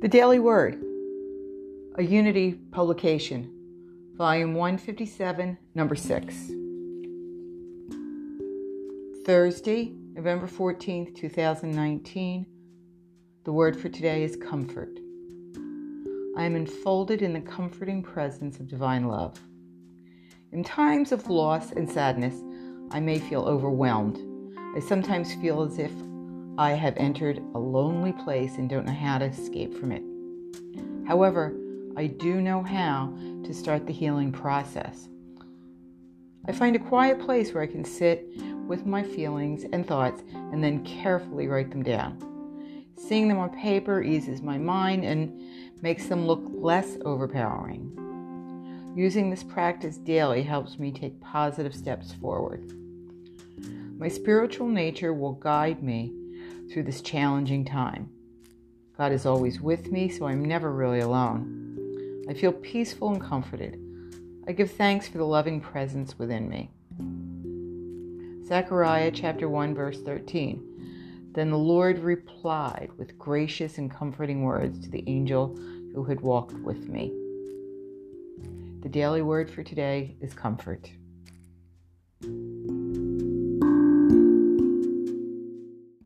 The Daily Word, a Unity publication, volume 157, number 6. Thursday, November 14th, 2019. The word for today is comfort. I am enfolded in the comforting presence of divine love. In times of loss and sadness, I may feel overwhelmed. I sometimes feel as if I have entered a lonely place and don't know how to escape from it. However, I do know how to start the healing process. I find a quiet place where I can sit with my feelings and thoughts and then carefully write them down. Seeing them on paper eases my mind and makes them look less overpowering. Using this practice daily helps me take positive steps forward. My spiritual nature will guide me through this challenging time. God is always with me, so I'm never really alone. I feel peaceful and comforted. I give thanks for the loving presence within me. Zechariah chapter 1 verse 13. Then the Lord replied with gracious and comforting words to the angel who had walked with me. The daily word for today is comfort.